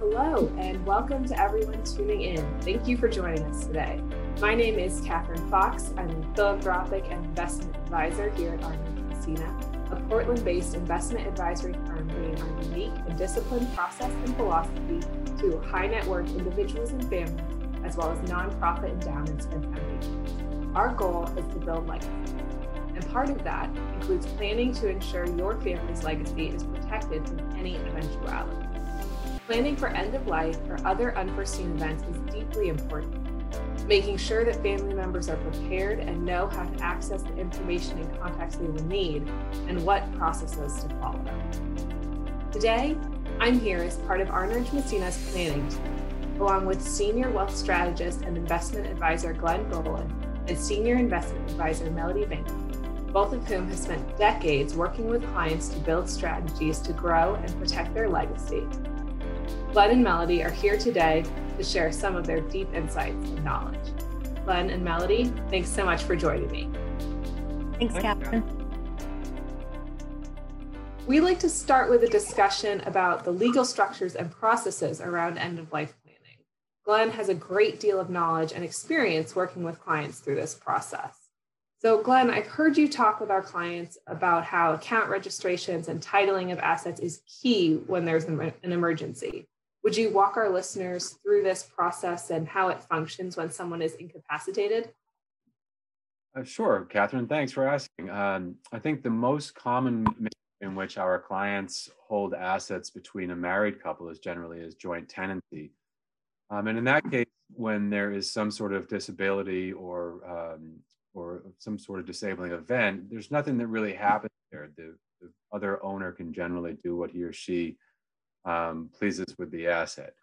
Hello, and welcome to everyone tuning in. Thank you for joining us today. My name is Katherine Fox. I'm a philanthropic investment advisor here at Arnerich Massena, a Portland based investment advisory firm bringing our unique and disciplined process and philosophy to high net worth individuals and families, as well as nonprofit endowments and foundations. Our goal is to build legacy. And part of that includes planning to ensure your family's legacy is protected from any eventuality. Planning for end of life or other unforeseen events is deeply important. Making sure that family members are prepared and know how to access the information and contacts they will need and what processes to follow. Today, I'm here as part of Arnerich Massena's planning team, along with Senior Wealth Strategist and Investment Advisor Glen Goland and Senior Investment Advisor Melody Behnke, both of whom have spent decades working with clients to build strategies to grow and protect their legacy Glen and Melody are here today to share some of their deep insights and knowledge. Glen and Melody, thanks so much for joining me. Thanks, Katherine. We like to start with a discussion about the legal structures and processes around end of life planning. Glen has a great deal of knowledge and experience working with clients through this process. So, Glen, I've heard you talk with our clients about how account registrations and titling of assets is key when there's an emergency. Would you walk our listeners through this process and how it functions when someone is incapacitated? Uh, sure, Katherine. Thanks for asking. Um, I think the most common in which our clients hold assets between a married couple is generally as joint tenancy. Um, and in that case, when there is some sort of disability or um, or some sort of disabling event, there's nothing that really happens there. The, the other owner can generally do what he or she um, pleases with the asset.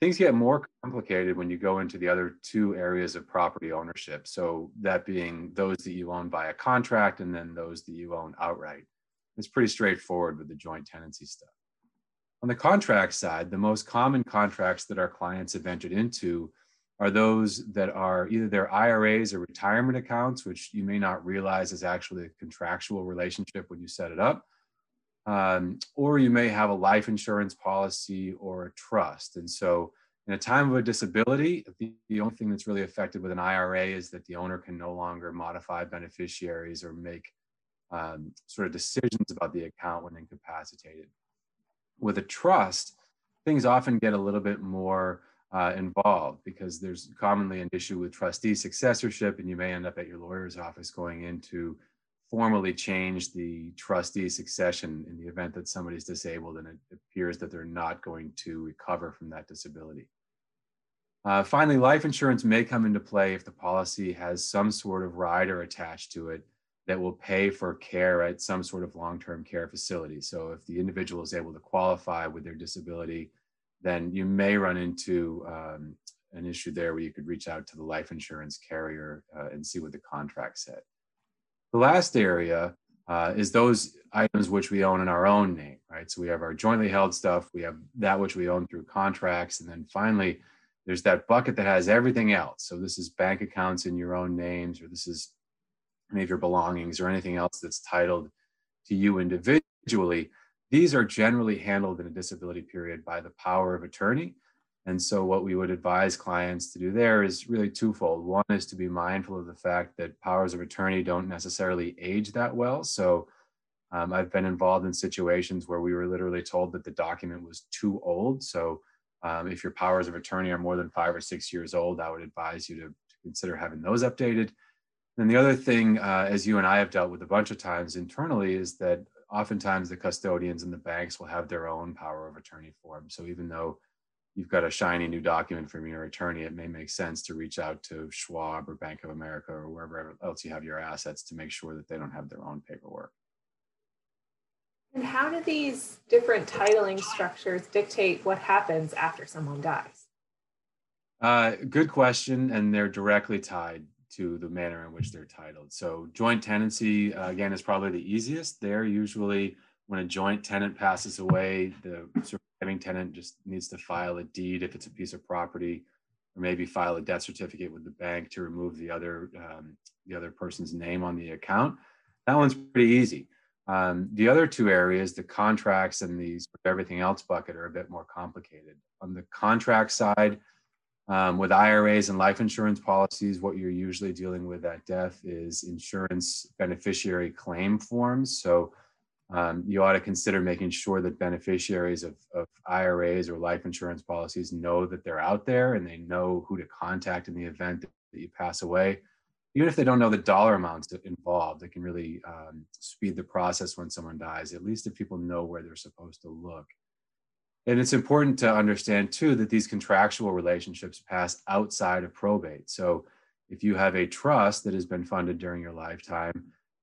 Things get more complicated when you go into the other two areas of property ownership. So, that being those that you own by a contract and then those that you own outright. It's pretty straightforward with the joint tenancy stuff. On the contract side, the most common contracts that our clients have entered into are those that are either their IRAs or retirement accounts, which you may not realize is actually a contractual relationship when you set it up um, or you may have a life insurance policy or a trust. And so, in a time of a disability, the, the, only thing that's really affected with an IRA is that the owner can no longer modify beneficiaries or make um, sort of decisions about the account when incapacitated. With a trust, things often get a little bit more uh, involved because there's commonly an issue with trustee successorship, and you may end up at your lawyer's office going into formally change the trustee succession in the event that somebody's disabled and it appears that they're not going to recover from that disability. Uh, finally, life insurance may come into play if the policy has some sort of rider attached to it that will pay for care at some sort of long-term care facility. So if the individual is able to qualify with their disability, then you may run into um, an issue there where you could reach out to the life insurance carrier uh, and see what the contract said. The last area uh, is those items which we own in our own name, right? So we have our jointly held stuff, we have that which we own through contracts, and then finally, there's that bucket that has everything else. So this is bank accounts in your own names, or this is any of your belongings, or anything else that's titled to you individually. These are generally handled in a disability period by the power of attorney. And so, what we would advise clients to do there is really twofold. One is to be mindful of the fact that powers of attorney don't necessarily age that well. So, um, I've been involved in situations where we were literally told that the document was too old. So, um, if your powers of attorney are more than five or six years old, I would advise you to, to consider having those updated. And the other thing, uh, as you and I have dealt with a bunch of times internally, is that oftentimes the custodians and the banks will have their own power of attorney form. So, even though you've got a shiny new document from your attorney, it may make sense to reach out to Schwab or Bank of America or wherever else you have your assets to make sure that they don't have their own paperwork. And how do these different titling structures dictate what happens after someone dies? Uh, good question, and they're directly tied to the manner in which they're titled. So, joint tenancy, uh, again, is probably the easiest. They're usually when a joint tenant passes away, the surviving tenant just needs to file a deed if it's a piece of property, or maybe file a debt certificate with the bank to remove the other um, the other person's name on the account. That one's pretty easy. Um, the other two areas, the contracts and the everything else bucket, are a bit more complicated. On the contract side, um, with IRAs and life insurance policies, what you're usually dealing with at death is insurance beneficiary claim forms. So um, you ought to consider making sure that beneficiaries of, of, IRAs or life insurance policies know that they're out there and they know who to contact in the event that, you pass away. Even if they don't know the dollar amounts involved, it can really um, speed the process when someone dies, at least if people know where they're supposed to look. And it's important to understand too that these contractual relationships pass outside of probate. So if you have a trust that has been funded during your lifetime,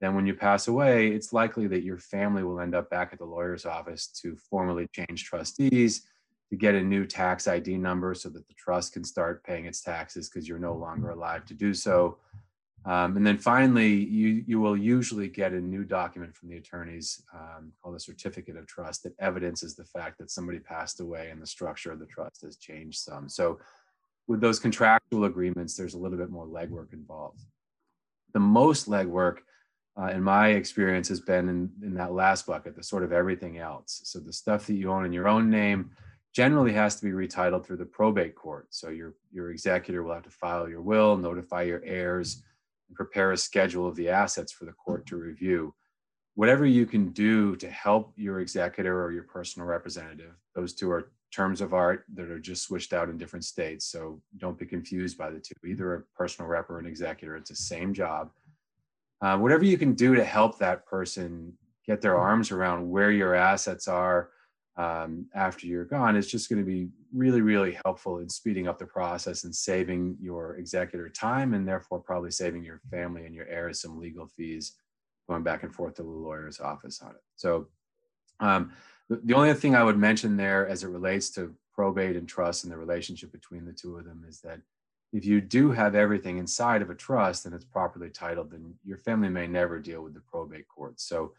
then when you pass away, it's likely that your family will end up back at the lawyer's office to formally change trustees, to get a new tax ID number so that the trust can start paying its taxes because you're no longer alive to do so. Um, and then finally, you, you will usually get a new document from the attorneys um, called a certificate of trust that evidences the fact that somebody passed away and the structure of the trust has changed some. So with those contractual agreements, there's a little bit more legwork involved. The most legwork, uh, my experience, has been in, in that last bucket, the sort of everything else. So the stuff that you own in your own name generally has to be retitled through the probate court. So your, your executor will have to file your will, notify your heirs, and prepare a schedule of the assets for the court to review. Whatever you can do to help your executor or your personal representative, those two are terms of art that are just switched out in different states. So don't be confused by the two. Either a personal rep or an executor, it's the same job. Uh, whatever you can do to help that person get their arms around where your assets are um, after you're gone is just going to be really, really helpful in speeding up the process and saving your executor time and therefore probably saving your family and your heirs some legal fees going back and forth to the lawyer's office on it. So um, the, the only thing I would mention there as it relates to probate and trust and the relationship between the two of them is that if you do have everything inside of a trust and it's properly titled, then your family may never deal with the probate court. So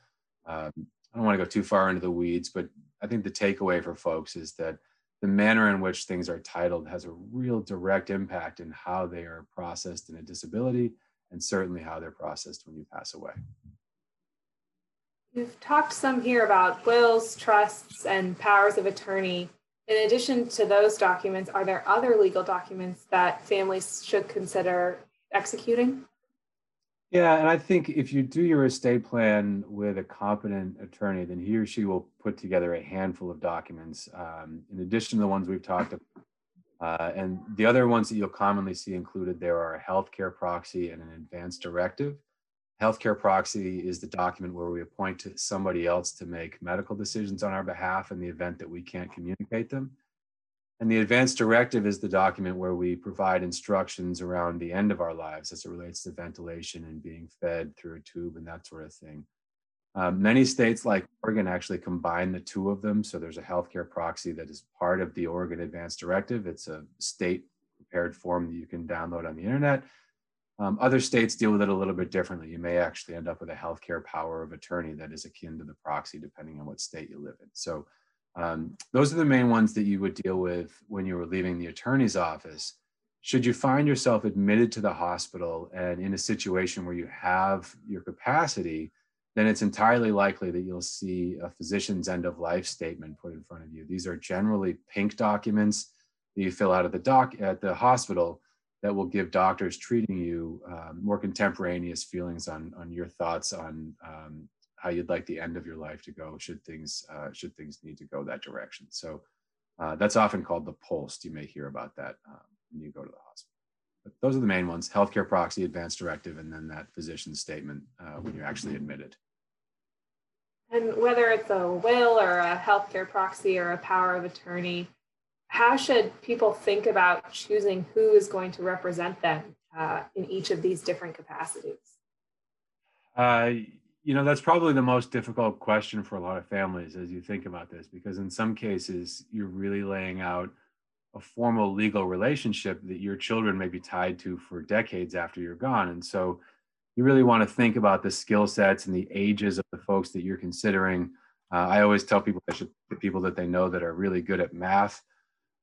um, I don't want to go too far into the weeds, but I think the takeaway for folks is that the manner in which things are titled has a real direct impact in how they are processed in a disability and certainly how they're processed when you pass away. You've talked some here about wills, trusts, and powers of attorney. In addition to those documents, are there other legal documents that families should consider executing? Yeah, and I think if you do your estate plan with a competent attorney, then he or she will put together a handful of documents, um, in addition to the ones we've talked about. Uh, and the other ones that you'll commonly see included there are a healthcare proxy and an advance directive. Healthcare proxy is the document where we appoint somebody else to make medical decisions on our behalf in the event that we can't communicate them. And the advance directive is the document where we provide instructions around the end of our lives as it relates to ventilation and being fed through a tube and that sort of thing. Um, many states like Oregon actually combine the two of them. So there's a healthcare proxy that is part of the Oregon Advance Directive. It's a state prepared form that you can download on the internet. Um, other states deal with it a little bit differently. You may actually end up with a healthcare power of attorney that is akin to the proxy, depending on what state you live in. So um, those are the main ones that you would deal with when you were leaving the attorney's office. Should you find yourself admitted to the hospital and in a situation where you have your capacity, then it's entirely likely that you'll see a physician's end of life statement put in front of you. These are generally pink documents that you fill out at the doc at the hospital that will give doctors treating you um, more contemporaneous feelings on on your thoughts on um, how you'd like the end of your life to go should things uh, should things need to go that direction. So uh, that's often called the POLST. You may hear about that um, when you go to the hospital. But those are the main ones: healthcare proxy, advance directive, and then that physician statement uh, when you're actually admitted. And whether it's a will or a healthcare proxy or a power of attorney, how should people think about choosing who is going to represent them uh, in each of these different capacities? Uh, you know that's probably the most difficult question for a lot of families as you think about this because in some cases you're really laying out a formal legal relationship that your children may be tied to for decades after you're gone and so you really want to think about the skill sets and the ages of the folks that you're considering uh, i always tell people they should the people that they know that are really good at math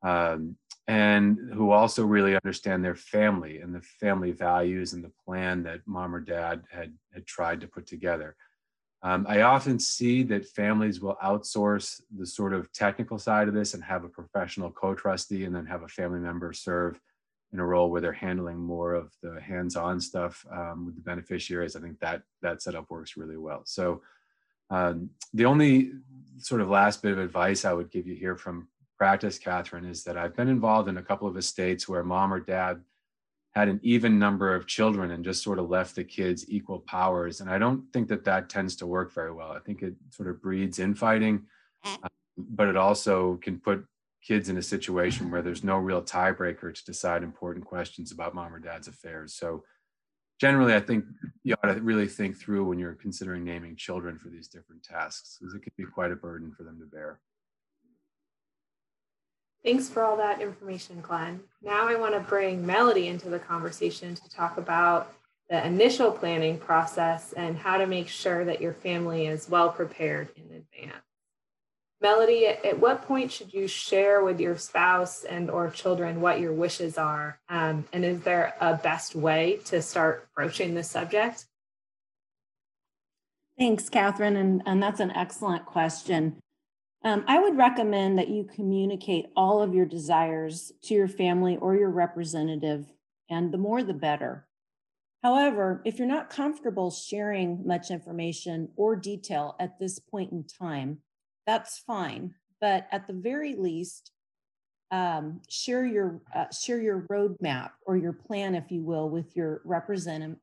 um, and who also really understand their family and the family values and the plan that mom or dad had had tried to put together. Um, I often see that families will outsource the sort of technical side of this and have a professional co-trustee and then have a family member serve in a role where they're handling more of the hands-on stuff um, with the beneficiaries. I think that that setup works really well. So um, the only sort of last bit of advice I would give you here from practice, Katherine, is that I've been involved in a couple of estates where mom or dad had an even number of children and just sort of left the kids equal powers. And I don't think that that tends to work very well. I think it sort of breeds infighting, uh, but it also can put kids in a situation where there's no real tiebreaker to decide important questions about mom or dad's affairs. So generally, I think you ought to really think through when you're considering naming children for these different tasks, because it could be quite a burden for them to bear. Thanks for all that information, Glen. Now I want to bring Melody into the conversation to talk about the initial planning process and how to make sure that your family is well prepared in advance. Melody, at what point should you share with your spouse and or children what your wishes are? Um, and is there a best way to start broaching this subject? Thanks, Katherine. And, and that's an excellent question. Um, I would recommend that you communicate all of your desires to your family or your representative, and the more the better. However, if you're not comfortable sharing much information or detail at this point in time, that's fine. But at the very least, um, share your uh, share your roadmap or your plan, if you will, with your representative,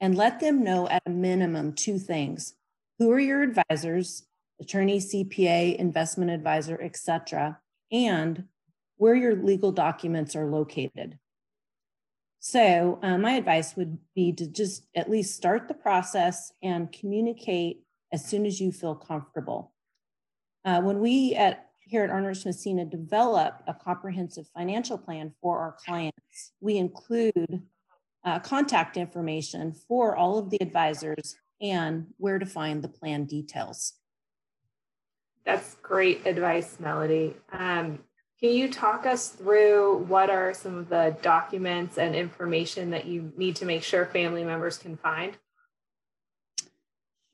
and let them know at a minimum two things: who are your advisors, attorney, CPA, investment advisor, etc., and where your legal documents are located. So, uh, my advice would be to just at least start the process and communicate as soon as you feel comfortable. Uh, when we at here at Arnerich Massena develop a comprehensive financial plan for our clients, we include uh, contact information for all of the advisors and where to find the plan details. That's great advice, Melody. Um, can you talk us through what are some of the documents and information that you need to make sure family members can find?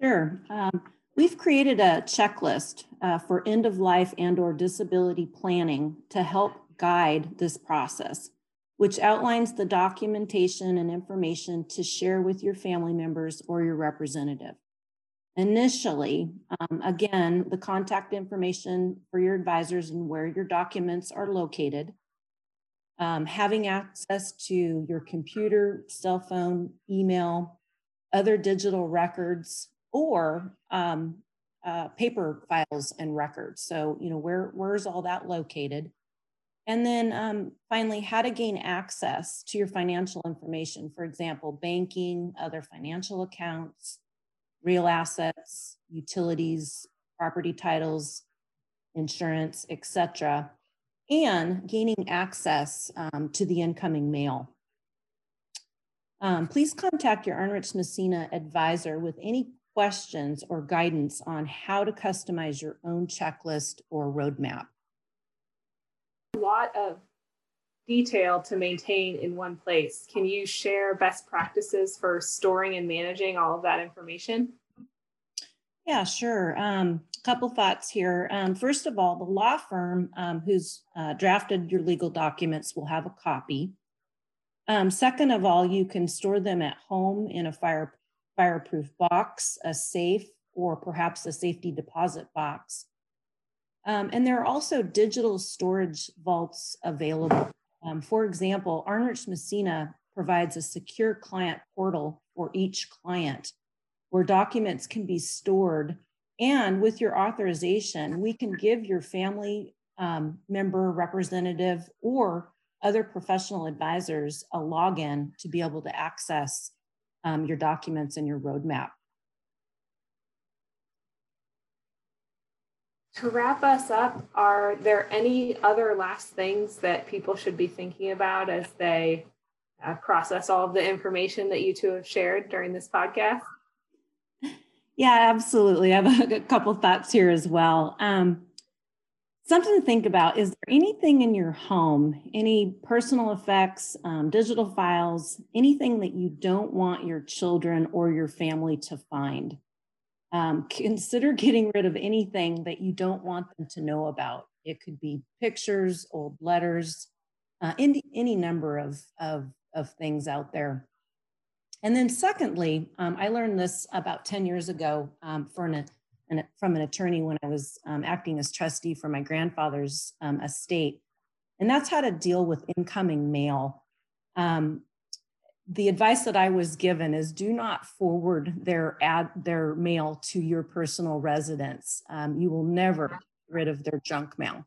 Sure. Um, we've created a checklist uh, for end of life and or disability planning to help guide this process, which outlines the documentation and information to share with your family members or your representative. Initially, um, again, the contact information for your advisors and where your documents are located, um, having access to your computer, cell phone, email, other digital records, or um, uh, paper files and records. So, you know, where where's all that located? And then um, finally, how to gain access to your financial information. For example, banking, other financial accounts, real assets, utilities, property titles, insurance, etc., and gaining access um, to the incoming mail. Um, please contact your Arnerich Massena advisor with any questions or guidance on how to customize your own checklist or roadmap. A lot of detail to maintain in one place. Can you share best practices for storing and managing all of that information? Yeah, sure. A um, couple thoughts here. Um, first of all, the law firm um, who's uh, drafted your legal documents will have a copy. Um, second of all, you can store them at home in a fire fireproof box, a safe, or perhaps a safety deposit box. Um, and there are also digital storage vaults available um, for example, Arnerich Massena provides a secure client portal for each client where documents can be stored. And with your authorization, we can give your family um, member, representative, or other professional advisors a login to be able to access um, your documents and your roadmap. To wrap us up, are there any other last things that people should be thinking about as they uh, process all of the information that you two have shared during this podcast? Yeah, absolutely. I have a, couple thoughts here as well. Um, something to think about is there anything in your home, any personal effects, um, digital files, anything that you don't want your children or your family to find? Um, consider getting rid of anything that you don't want them to know about. It could be pictures, old letters, uh, any, any number of, of, of things out there. And then secondly, um, I learned this about 10 years ago um, for an, an, from an attorney when I was um, acting as trustee for my grandfather's um, estate. And that's how to deal with incoming mail. The advice that I was given is do not forward their ad their mail to your personal residence. Um, you will never get rid of their junk mail.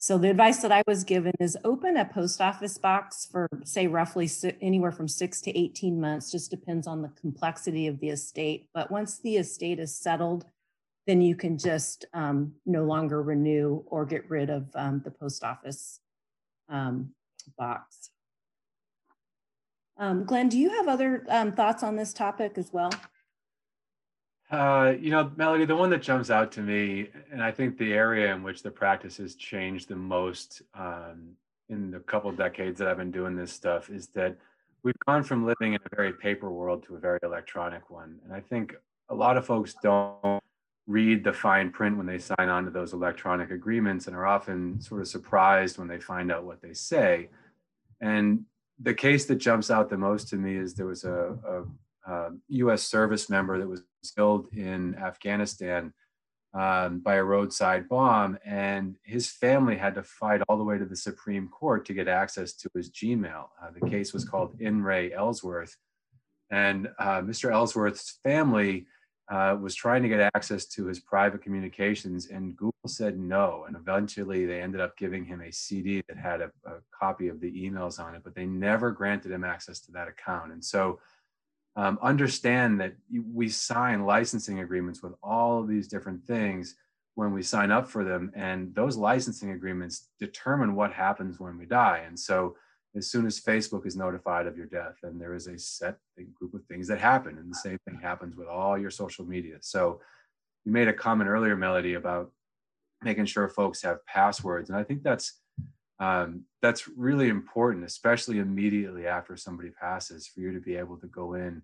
So the advice that I was given is open a post office box for say roughly anywhere from six to 18 months, just depends on the complexity of the estate. But once the estate is settled, then you can just um, no longer renew or get rid of um, the post office um, box. Um, Glen, do you have other um, thoughts on this topic as well? Uh, you know, Melody, the one that jumps out to me, and I think the area in which the practice has changed the most um, in the couple decades that I've been doing this stuff, is that we've gone from living in a very paper world to a very electronic one. And I think a lot of folks don't read the fine print when they sign on to those electronic agreements and are often sort of surprised when they find out what they say. And the case that jumps out the most to me is there was a, a, a U.S. service member that was killed in Afghanistan um, by a roadside bomb, and his family had to fight all the way to the Supreme Court to get access to his Gmail. Uh, the case was called In Re Ellsworth, and uh, Mr. Ellsworth's family uh, was trying to get access to his private communications, and Google said no. And eventually, they ended up giving him a CD that had a, a, copy of the emails on it, but they never granted him access to that account. And so, um, understand that we sign licensing agreements with all of these different things when we sign up for them, and those licensing agreements determine what happens when we die. And so, as soon as Facebook is notified of your death, and there is a set group of things that happen. And the same thing happens with all your social media. So you made a comment earlier, Melody, about making sure folks have passwords. And I think that's um, that's really important, especially immediately after somebody passes, for you to be able to go in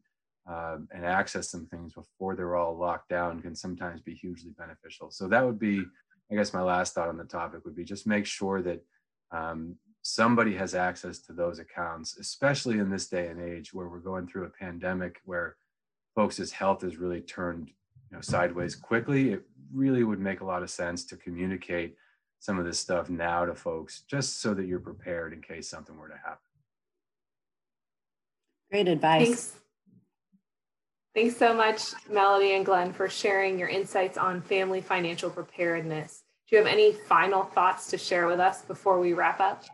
um, and access some things before they're all locked down can sometimes be hugely beneficial. So that would be, I guess, my last thought on the topic would be just make sure that um, somebody has access to those accounts, especially in this day and age where we're going through a pandemic where folks' health has really turned you know, sideways quickly. It really would make a lot of sense to communicate some of this stuff now to folks just so that you're prepared in case something were to happen. Great advice. Thanks. Thanks so much, Melody and Glen, for sharing your insights on family financial preparedness. Do you have any final thoughts to share with us before we wrap up?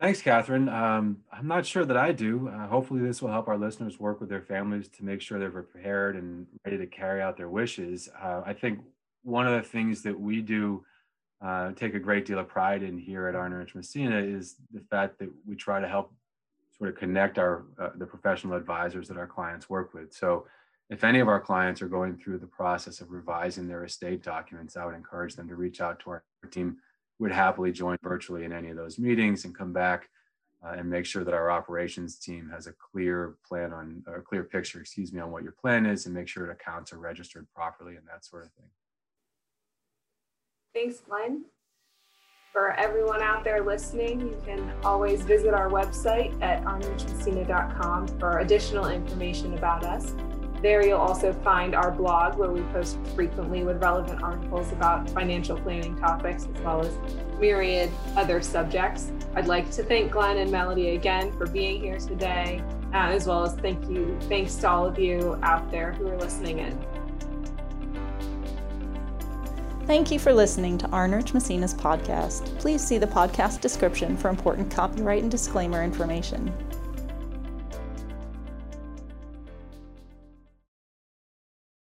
Thanks, Katherine. Um, I'm not sure that I do. Uh, hopefully, this will help our listeners work with their families to make sure they're prepared and ready to carry out their wishes. Uh, I think one of the things that we do uh, take a great deal of pride in here at Arnerich Massena is the fact that we try to help sort of connect our uh, the professional advisors that our clients work with. So, if any of our clients are going through the process of revising their estate documents, I would encourage them to reach out to our team would happily join virtually in any of those meetings and come back uh, and make sure that our operations team has a clear plan on a clear picture, excuse me, on what your plan is and make sure accounts are registered properly and that sort of thing. Thanks, Glen. For everyone out there listening, you can always visit our website at arnerichmassena.com for additional information about us. There you'll also find our blog where we post frequently with relevant articles about financial planning topics as well as myriad other subjects. I'd like to thank Glen and Melody again for being here today, uh, as well as thank you, thanks to all of you out there who are listening in. Thank you for listening to Arnerich Massena's podcast. Please see the podcast description for important copyright and disclaimer information.